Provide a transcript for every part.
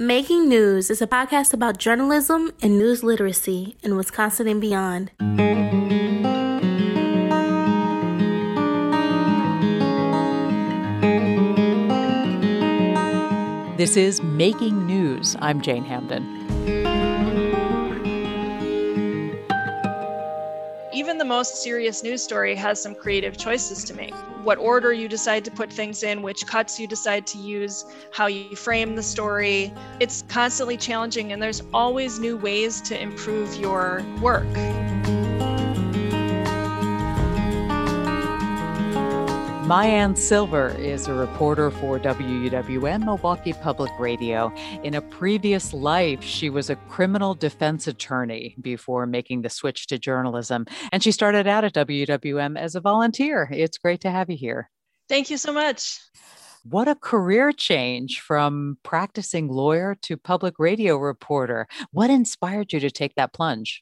Making News is a podcast about journalism and news literacy in Wisconsin and beyond. This is Making News. I'm Jane Hampden. Even the most serious news story has some creative choices to make. What order you decide to put things in, which cuts you decide to use, how you frame the story. It's constantly challenging, and there's always new ways to improve your work. Maayan Silver is a reporter for WUWM Milwaukee Public Radio. In a previous life, she was a criminal defense attorney before making the switch to journalism. And she started out at WUWM as a volunteer. It's great to have you here. Thank you so much. What a career change from practicing lawyer to public radio reporter. What inspired you to take that plunge?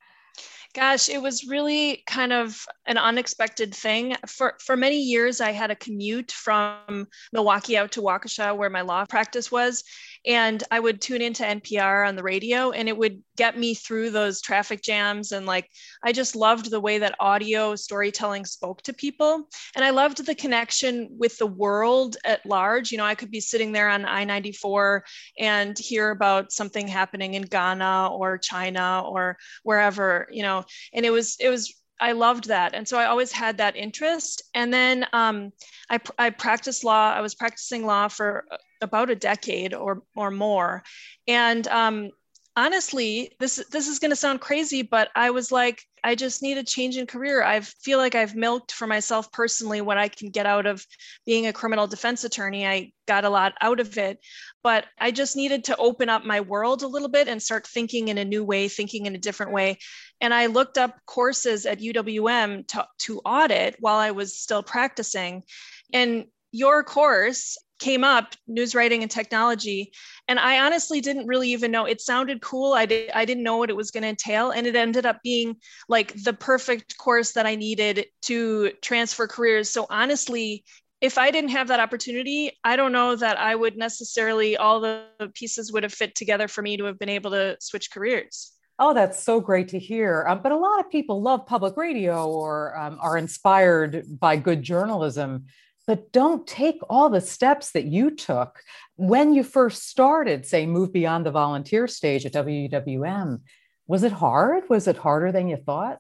Gosh, it was really kind of an unexpected thing. For for many years, I had a commute from Milwaukee out to Waukesha, where my law practice was, and I would tune into NPR on the radio, and it would get me through those traffic jams. And like, I just loved the way that audio storytelling spoke to people, and I loved the connection with the world at large. You know, I could be sitting there on I ninety four and hear about something happening in Ghana or China or wherever. You know and it was it was I loved that. And so I always had that interest. And then um, I, I practiced law. I was practicing law for about a decade or, or more. And um, honestly, this, this is going to sound crazy, but I was like, I just need a change in career. I feel like I've milked for myself personally what I can get out of being a criminal defense attorney. I got a lot out of it, but I just needed to open up my world a little bit and start thinking in a new way, thinking in a different way. And I looked up courses at UWM to, to audit while I was still practicing. And your course came up news writing and technology and i honestly didn't really even know it sounded cool i, did, I didn't know what it was going to entail and it ended up being like the perfect course that i needed to transfer careers so honestly if I didn't have that opportunity, I don't know that I would necessarily, all the pieces would have fit together for me to have been able to switch careers. Oh, that's so great to hear. Um, but a lot of people love public radio or um, are inspired by good journalism but don't take all the steps that you took when you first started, say, move beyond the volunteer stage at WUWM. Was it hard? Was it harder than you thought?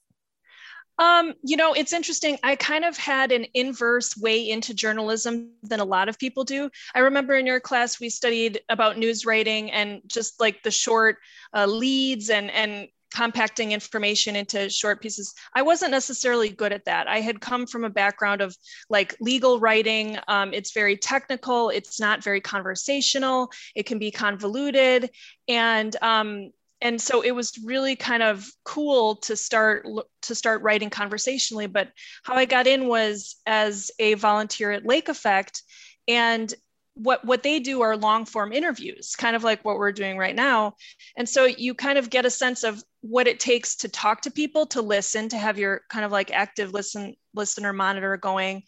Um, you know, it's interesting. I kind of had an inverse way into journalism than a lot of people do. I remember in your class we studied about news writing and just like the short uh, leads and and compacting information into short pieces. I wasn't necessarily good at that. I had come from a background of like legal writing. Um, it's very technical. It's not very conversational. It can be convoluted, and um, and so it was really kind of cool to start to start writing conversationally. But how I got in was as a volunteer at Lake Effect, and what what they do are long form interviews kind of like what we're doing right now. And so you kind of get a sense of what it takes to talk to people to listen to have your kind of like active listen listener monitor going.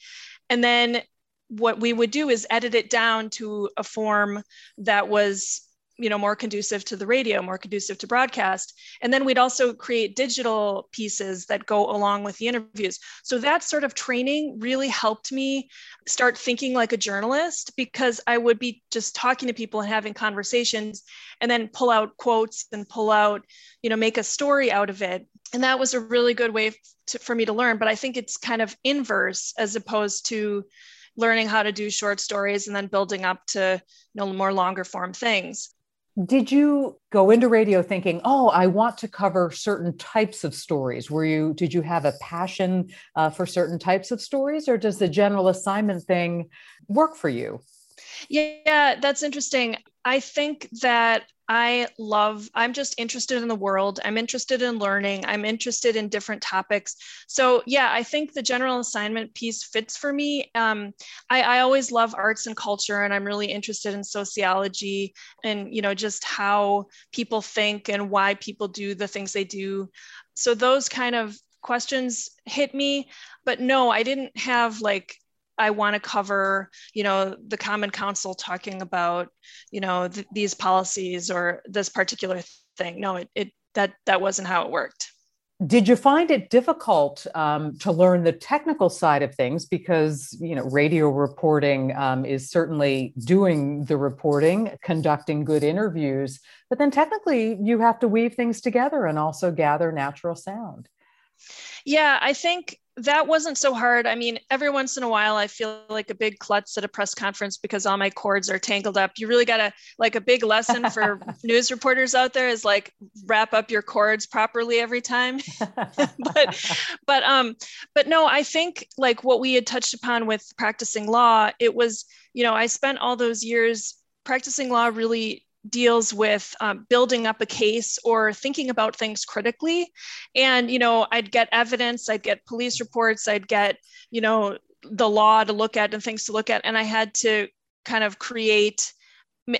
And then what we would do is edit it down to a form that was you know more conducive to the radio more conducive to broadcast. And then we'd also create digital pieces that go along with the interviews. So that sort of training really helped me start thinking like a journalist because i would be just talking to people and having conversations and then pull out quotes and pull out you know make a story out of it. And that was a really good way to, for me to learn. But i think it's kind of inverse as opposed to learning how to do short stories and then building up to you know more longer form things did you go into radio thinking oh i want to cover certain types of stories were you did you have a passion uh, for certain types of stories or does the general assignment thing work for you? Yeah that's interesting. I think that I love, I'm just interested in the world. I'm interested in learning. I'm interested in different topics. So, yeah, I think the general assignment piece fits for me. Um, I, I always love arts and culture, and I'm really interested in sociology and, you know, just how people think and why people do the things they do. So, those kind of questions hit me. But no, I didn't have like I want to cover, you know, the Common Council talking about, you know, th- these policies or this particular thing. No, it, it that that wasn't how it worked. Did you find it difficult um, to learn the technical side of things because you know radio reporting um, is certainly doing the reporting, conducting good interviews, but then technically you have to weave things together and also gather natural sound. Yeah, I think that wasn't so hard. I mean, every once in a while, I feel like a big klutz at a press conference because all my cords are tangled up. You really got to, like, a big lesson for news reporters out there is like wrap up your cords properly every time. but, but, um, but no, I think like what we had touched upon with practicing law, it was, you know, I spent all those years practicing law really deals with um, building up a case or thinking about things critically. And you know i'd get evidence i'd get police reports i'd get you know the law to look at and things to look at. And i had to kind of create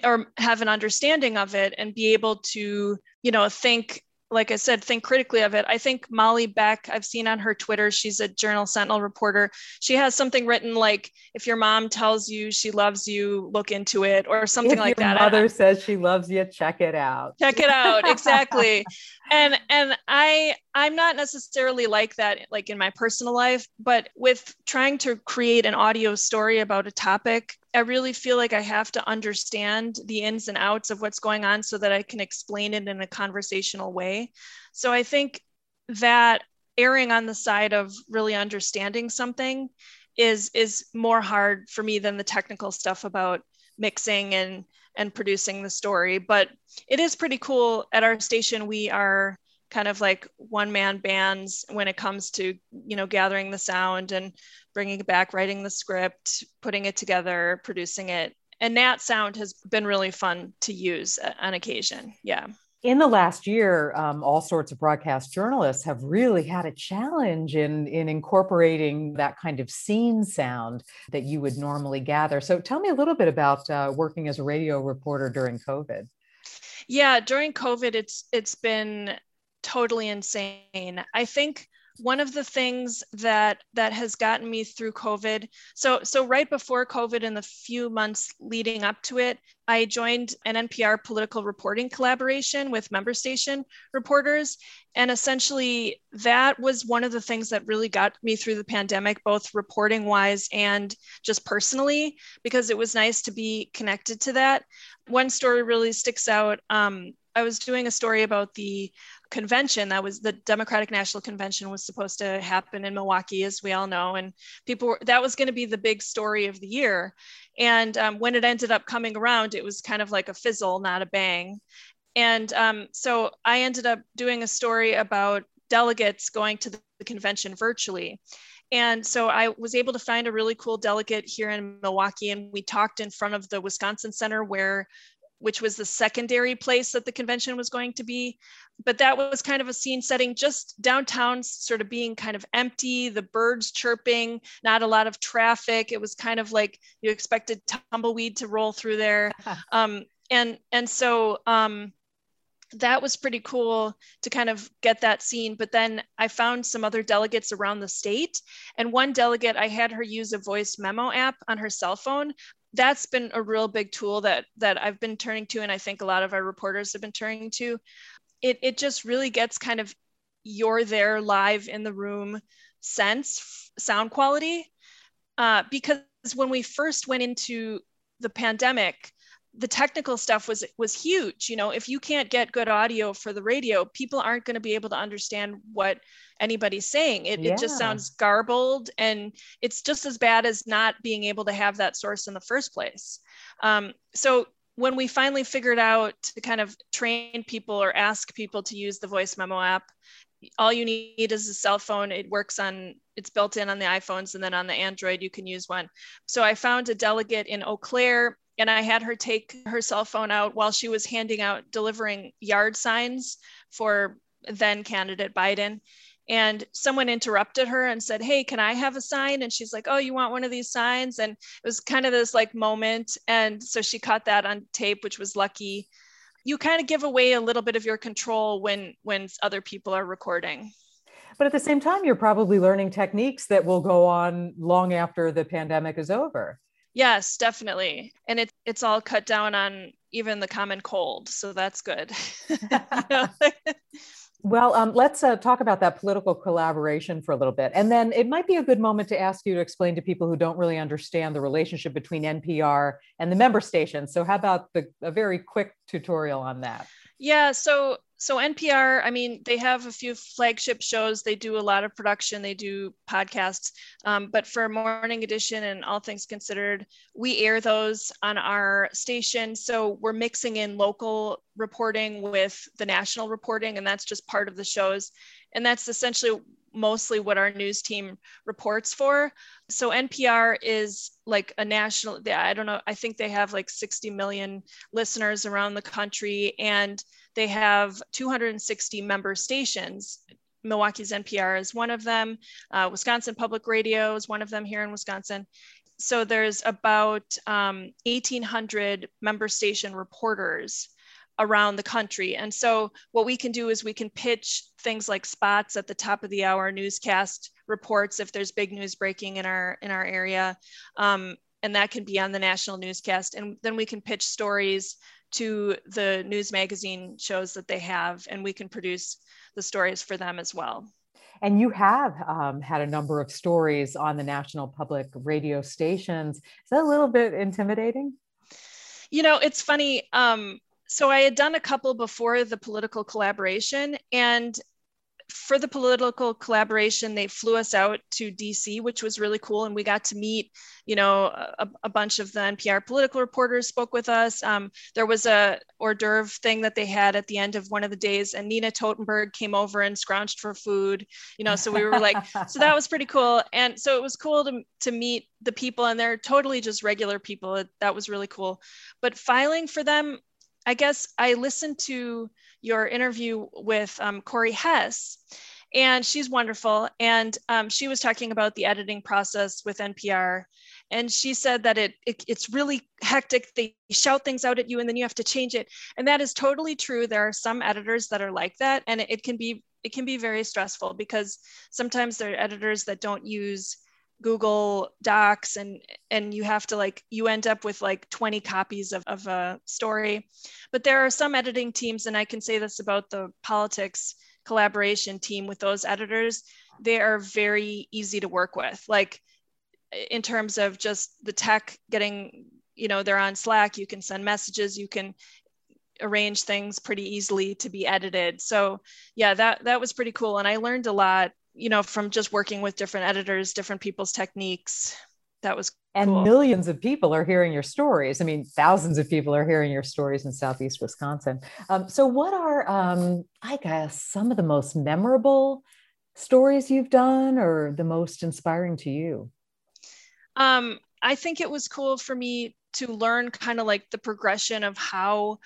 or have an understanding of it and be able to you know think like I said, think critically of it. I think Molly Beck, I've seen on her Twitter, she's a Journal Sentinel reporter. She has something written like, if your mom tells you she loves you, look into it, or something if like your that. Mother I, says she loves you, check it out. Check it out, exactly. and and I I'm not necessarily like that like in my personal life, but with trying to create an audio story about a topic, I really feel like I have to understand the ins and outs of what's going on so that I can explain it in a conversational way. So I think that erring on the side of really understanding something is is more hard for me than the technical stuff about mixing and and producing the story but it is pretty cool at our station we are kind of like one man bands when it comes to you know gathering the sound and bringing it back writing the script putting it together producing it and that sound has been really fun to use on occasion yeah in the last year, um, all sorts of broadcast journalists have really had a challenge in, in incorporating that kind of scene sound that you would normally gather. So, tell me a little bit about uh, working as a radio reporter during COVID. Yeah, during COVID, it's it's been totally insane. I think one of the things that that has gotten me through covid so so right before covid in the few months leading up to it i joined an npr political reporting collaboration with member station reporters. And essentially that was one of the things that really got me through the pandemic both reporting wise and just personally because it was nice to be connected to that. One story really sticks out. Um, I was doing a story about the convention that was the Democratic National Convention was supposed to happen in Milwaukee, as we all know, and people were, that was going to be the big story of the year. And um, when it ended up coming around, it was kind of like a fizzle, not a bang. And um, so I ended up doing a story about delegates going to the convention virtually. And so I was able to find a really cool delegate here in Milwaukee, and we talked in front of the Wisconsin Center where which was the secondary place that the convention was going to be. But that was kind of a scene setting, just downtown, sort of being kind of empty, the birds chirping, not a lot of traffic. It was kind of like you expected tumbleweed to roll through there. Um, and, and so um, that was pretty cool to kind of get that scene. But then I found some other delegates around the state. And one delegate, I had her use a voice memo app on her cell phone, that's been a real big tool that that I've been turning to, and I think a lot of our reporters have been turning to. It it just really gets kind of you're there live in the room sense sound quality uh, because when we first went into the pandemic the technical stuff was was huge you know if you can't get good audio for the radio people aren't going to be able to understand what anybody's saying. It, yeah. it just sounds garbled and it's just as bad as not being able to have that source in the first place. Um, so when we finally figured out to kind of train people or ask people to use the voice memo app all you need is a cell phone. It works on it's built in on the iphones and then on the android you can use one. So i found a delegate in eau claire and I had her take her cell phone out while she was handing out delivering yard signs for then candidate Biden. And someone interrupted her and said, Hey, can I have a sign? And she's like, Oh, you want one of these signs? And it was kind of this like moment. And so she caught that on tape, which was lucky. You kind of give away a little bit of your control when when other people are recording. But at the same time, you're probably learning techniques that will go on long after the pandemic is over. Yes, definitely. And it, it's all cut down on even the common cold. So that's good. Well, um, let's uh, talk about that political collaboration for a little bit. And then it might be a good moment to ask you to explain to people who don't really understand the relationship between NPR and the member stations. So, how about the, a very quick tutorial on that? Yeah, so so NPR, I mean, they have a few flagship shows. They do a lot of production. They do podcasts. Um, but for Morning Edition and All Things Considered, we air those on our station. So we're mixing in local reporting with the national reporting, and that's just part of the shows. And that's essentially mostly what our news team reports for. So NPR is like a national, I don't know, I think they have like 60 million listeners around the country. And they have 260 member stations. Milwaukee's NPR is one of them. Uh, Wisconsin Public Radio is one of them here in Wisconsin. So there's about um, 1,800 member station reporters around the country. And so what we can do is we can pitch things like spots at the top of the hour, newscast reports if there's big news breaking in our in our area. Um, and that can be on the national newscast. And then we can pitch stories to the news magazine shows that they have, and we can produce the stories for them as well. And you have um, had a number of stories on the national public radio stations. Is that a little bit intimidating? You know, it's funny. Um, so I had done a couple before the political collaboration, and for the political collaboration, they flew us out to DC, which was really cool. And we got to meet, you know, a, a bunch of the NPR political reporters spoke with us. Um, there was a hors d'oeuvre thing that they had at the end of one of the days, and Nina Totenberg came over and scrounged for food, you know, so we were like, so that was pretty cool. And so it was cool to, to meet the people, and they're totally just regular people. That was really cool. But filing for them, I guess I listened to your interview with um, Corey Hess, and she's wonderful. And um, she was talking about the editing process with NPR. And she said that it, it, it's really hectic. They shout things out at you and then you have to change it. And that is totally true. There are some editors that are like that. And it, it can be it can be very stressful because sometimes there are editors that don't use Google Docs and and you have to like you end up with like 20 copies of, of a story. But there are some editing teams, and I can say this about the politics collaboration team with those editors, they are very easy to work with. Like in terms of just the tech getting, you know, they're on Slack, you can send messages, you can arrange things pretty easily to be edited. So yeah, that that was pretty cool. And I learned a lot you know, from just working with different editors, different people's techniques. That was and cool. millions of people are hearing your stories. I mean, thousands of people are hearing your stories in Southeast Wisconsin. Um, so, what are, um, I guess, some of the most memorable stories you've done or the most inspiring to you? Um, I think it was cool for me to learn kind of like the progression of how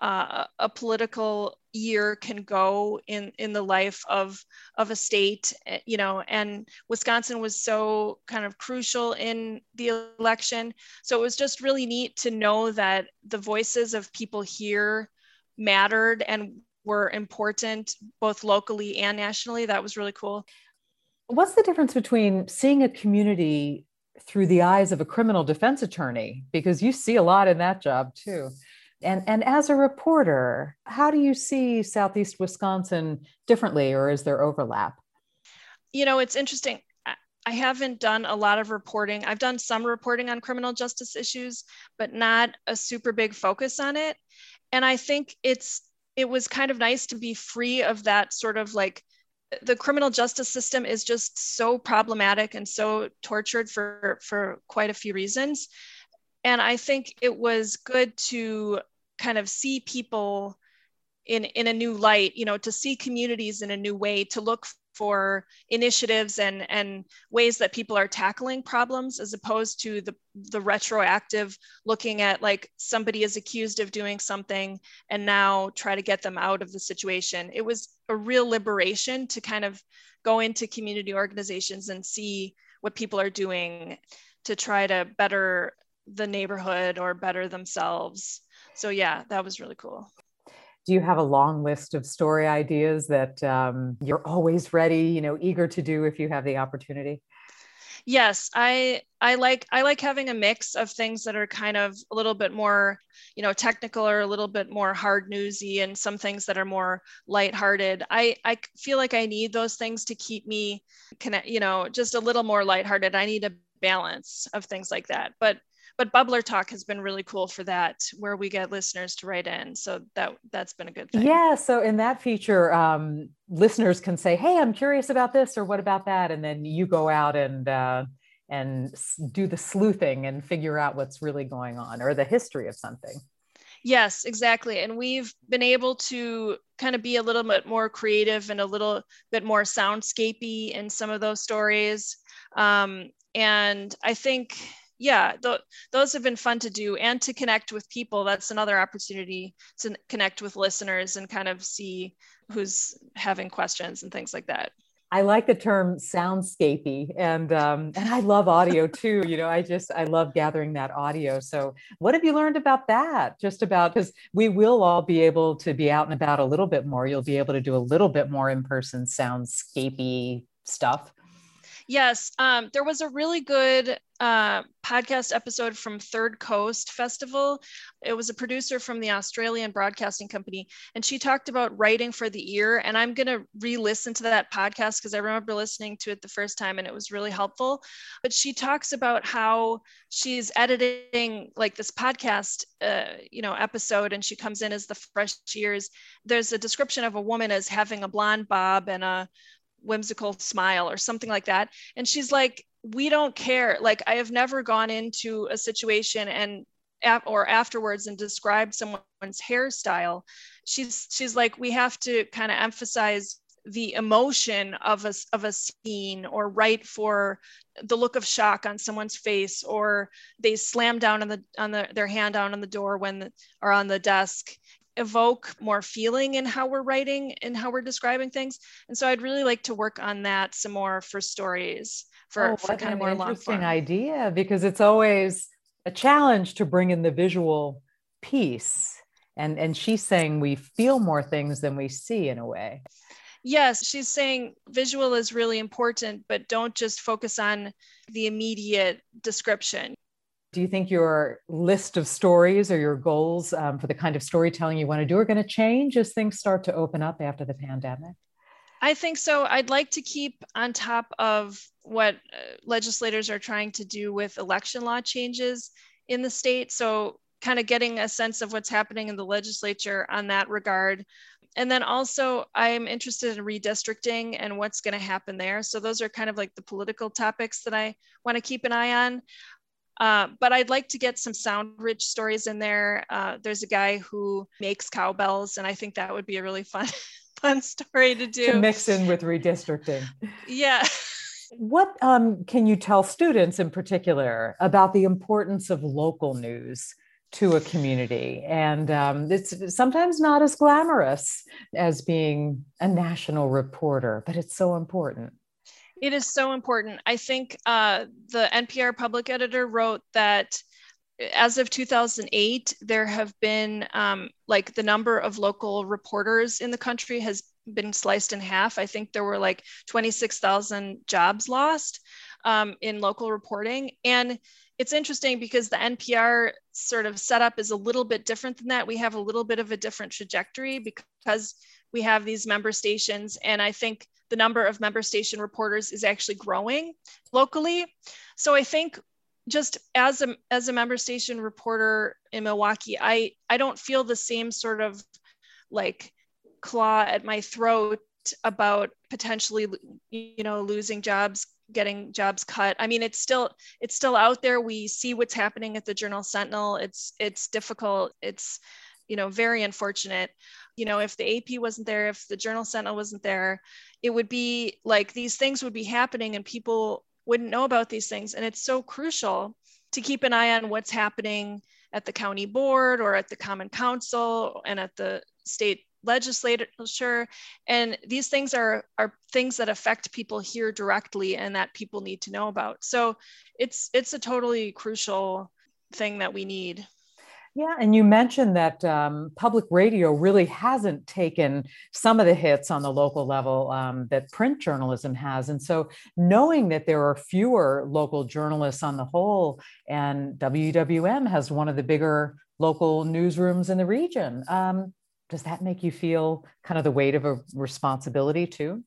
uh, a political year can go in in the life of of a state eh, you know and wisconsin was so kind of crucial in the election. So it was just really neat to know that the voices of people here mattered and were important both locally and nationally. That was really cool. What's the difference between seeing a community through the eyes of a criminal defense attorney? Because you see a lot in that job too and, and as a reporter, how do you see Southeast Wisconsin differently, or is there overlap? You know, it's interesting. I haven't done a lot of reporting. I've done some reporting on criminal justice issues, but not a super big focus on it. And I think it's it was kind of nice to be free of that sort of like the criminal justice system is just so problematic and so tortured for for quite a few reasons and i think it was good to kind of see people in in a new light you know to see communities in a new way to look for initiatives and and ways that people are tackling problems as opposed to the the retroactive looking at like somebody is accused of doing something and now try to get them out of the situation. It was a real liberation to kind of go into community organizations and see what people are doing to try to better the neighborhood or better themselves so yeah that was really cool. Do you have a long list of story ideas that um, you're always ready, you know, eager to do if you have the opportunity? yes i i like i like having a mix of things that are kind of a little bit more you know technical or a little bit more hard newsy and some things that are more lighthearted. I i feel like i need those things to keep me connect you know just a little more lighthearted. I need a balance of things like that. But but bubbler talk has been really cool for that where we get listeners to write in so that that's been a good thing yeah so in that feature um, listeners can say hey i'm curious about this or what about that and then you go out and uh, and do the sleuthing and figure out what's really going on or the history of something Yes, exactly. And we've been able to kind of be a little bit more creative and a little bit more soundscapey in some of those stories. Um, and I think yeah, th- those have been fun to do and to connect with people. That's another opportunity to connect with listeners and kind of see who's having questions and things like that. I like the term soundscapey, and um, and I love audio too. You know, I just I love gathering that audio. So, what have you learned about that? Just about because we will all be able to be out and about a little bit more. You'll be able to do a little bit more in person soundscapey stuff. Yes, um, there was a really good uh, podcast episode from Third Coast Festival. It was a producer from the Australian Broadcasting Company, and she talked about writing for the ear. And I'm going to re listen to that podcast because I remember listening to it the first time and it was really helpful. But she talks about how she's editing like this podcast, uh, you know, episode, and she comes in as the fresh ears. There's a description of a woman as having a blonde bob and a whimsical smile or something like that. And she's like, we don't care. Like, I have never gone into a situation and or afterwards and described someone's hairstyle. She's she's like, we have to kind of emphasize the emotion of a, of a scene or write for the look of shock on someone's face or they slam down on the on the, their hand down on the door when the, or on the desk evoke more feeling in how we're writing and how we're describing things. And so I'd really like to work on that some more for stories for, oh, for kind of more interesting long idea because it's always a challenge to bring in the visual piece. And and she's saying we feel more things than we see in a way. Yes, she's saying visual is really important, but don't just focus on the immediate description. Do you think your list of stories or your goals um, for the kind of storytelling you want to do are going to change as things start to open up after the pandemic? I think so. I'd like to keep on top of what uh, legislators are trying to do with election law changes in the state. So, kind of getting a sense of what's happening in the legislature on that regard. And then also, I'm interested in redistricting and what's going to happen there. So, those are kind of like the political topics that I want to keep an eye on. Uh, but I'd like to get some sound rich stories in there. Uh, there's a guy who makes cowbells, and I think that would be a really fun, fun story to do. To mix in with redistricting. Yeah. what um, can you tell students in particular about the importance of local news to a community? And um, it's sometimes not as glamorous as being a national reporter, but it's so important. It is so important. I think uh, the NPR public editor wrote that as of 2008, there have been um, like the number of local reporters in the country has been sliced in half. I think there were like 26,000 jobs lost um, in local reporting. And it's interesting because the NPR sort of setup is a little bit different than that. We have a little bit of a different trajectory because we have these member stations. And I think the number of member station reporters is actually growing locally. So I think just as a as a member station reporter in Milwaukee, I I don't feel the same sort of like claw at my throat about potentially you know losing jobs getting jobs cut i mean it's still it's still out there we see what's happening at the journal sentinel it's it's difficult it's you know very unfortunate. You know if the ap wasn't there if the journal sentinel wasn't there it would be like these things would be happening and people wouldn't know about these things. And it's so crucial to keep an eye on what's happening at the county board or at the common council and at the state legislature. And these things are are things that affect people here directly and that people need to know about. So it's it's a totally crucial thing that we need Yeah, and you mentioned that um, public radio really hasn't taken some of the hits on the local level um, that print journalism has. And so, knowing that there are fewer local journalists on the whole, and WUWM has one of the bigger local newsrooms in the region, um, does that make you feel kind of the weight of a responsibility too?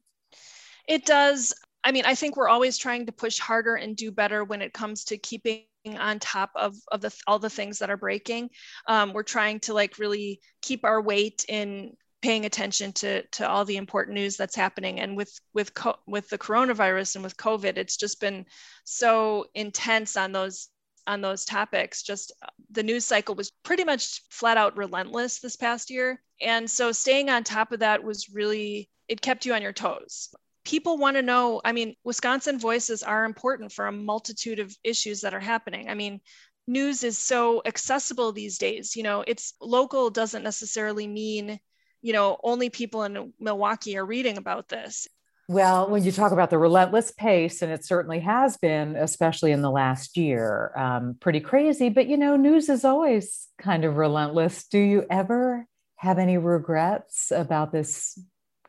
It does. I mean, I think we're always trying to push harder and do better when it comes to keeping on top of, of the, all the things that are breaking. Um, we're trying to like really keep our weight in paying attention to, to all the important news that's happening. And with, with, co- with the coronavirus and with COVID, it's just been so intense on those on those topics just the news cycle was pretty much flat out relentless this past year and so staying on top of that was really it kept you on your toes people want to know i mean wisconsin voices are important for a multitude of issues that are happening i mean news is so accessible these days you know it's local doesn't necessarily mean you know only people in milwaukee are reading about this well, when you talk about the relentless pace, and it certainly has been, especially in the last year, um, pretty crazy. But you know, news is always kind of relentless. Do you ever have any regrets about this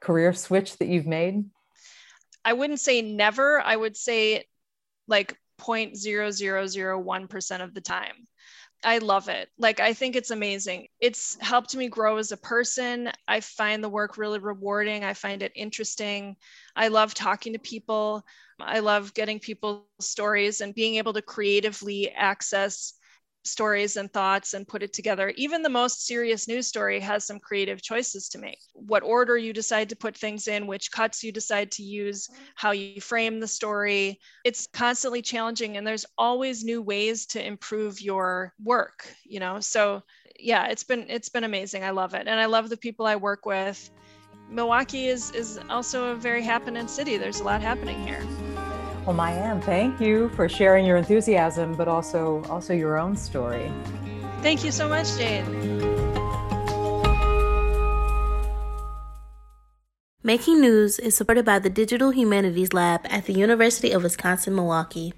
career switch that you've made? I wouldn't say never. I would say like 0.0001% of the time. I love it. Like, I think it's amazing. It's helped me grow as a person. I find the work really rewarding. I find it interesting. I love talking to people. I love getting people's stories and being able to creatively access stories and thoughts and put it together. Even the most serious news story has some creative choices to make. What order you decide to put things in, which cuts you decide to use, how you frame the story. It's constantly challenging and there's always new ways to improve your work, you know. So yeah, it's been it's been amazing. I love it. And I love the people I work with. Milwaukee is is also a very happening city. There's a lot happening here. Well, Maayan, thank you for sharing your enthusiasm, but also also your own story. Thank you so much, Jane. Making News is supported by the Digital Humanities Lab at the University of Wisconsin Milwaukee.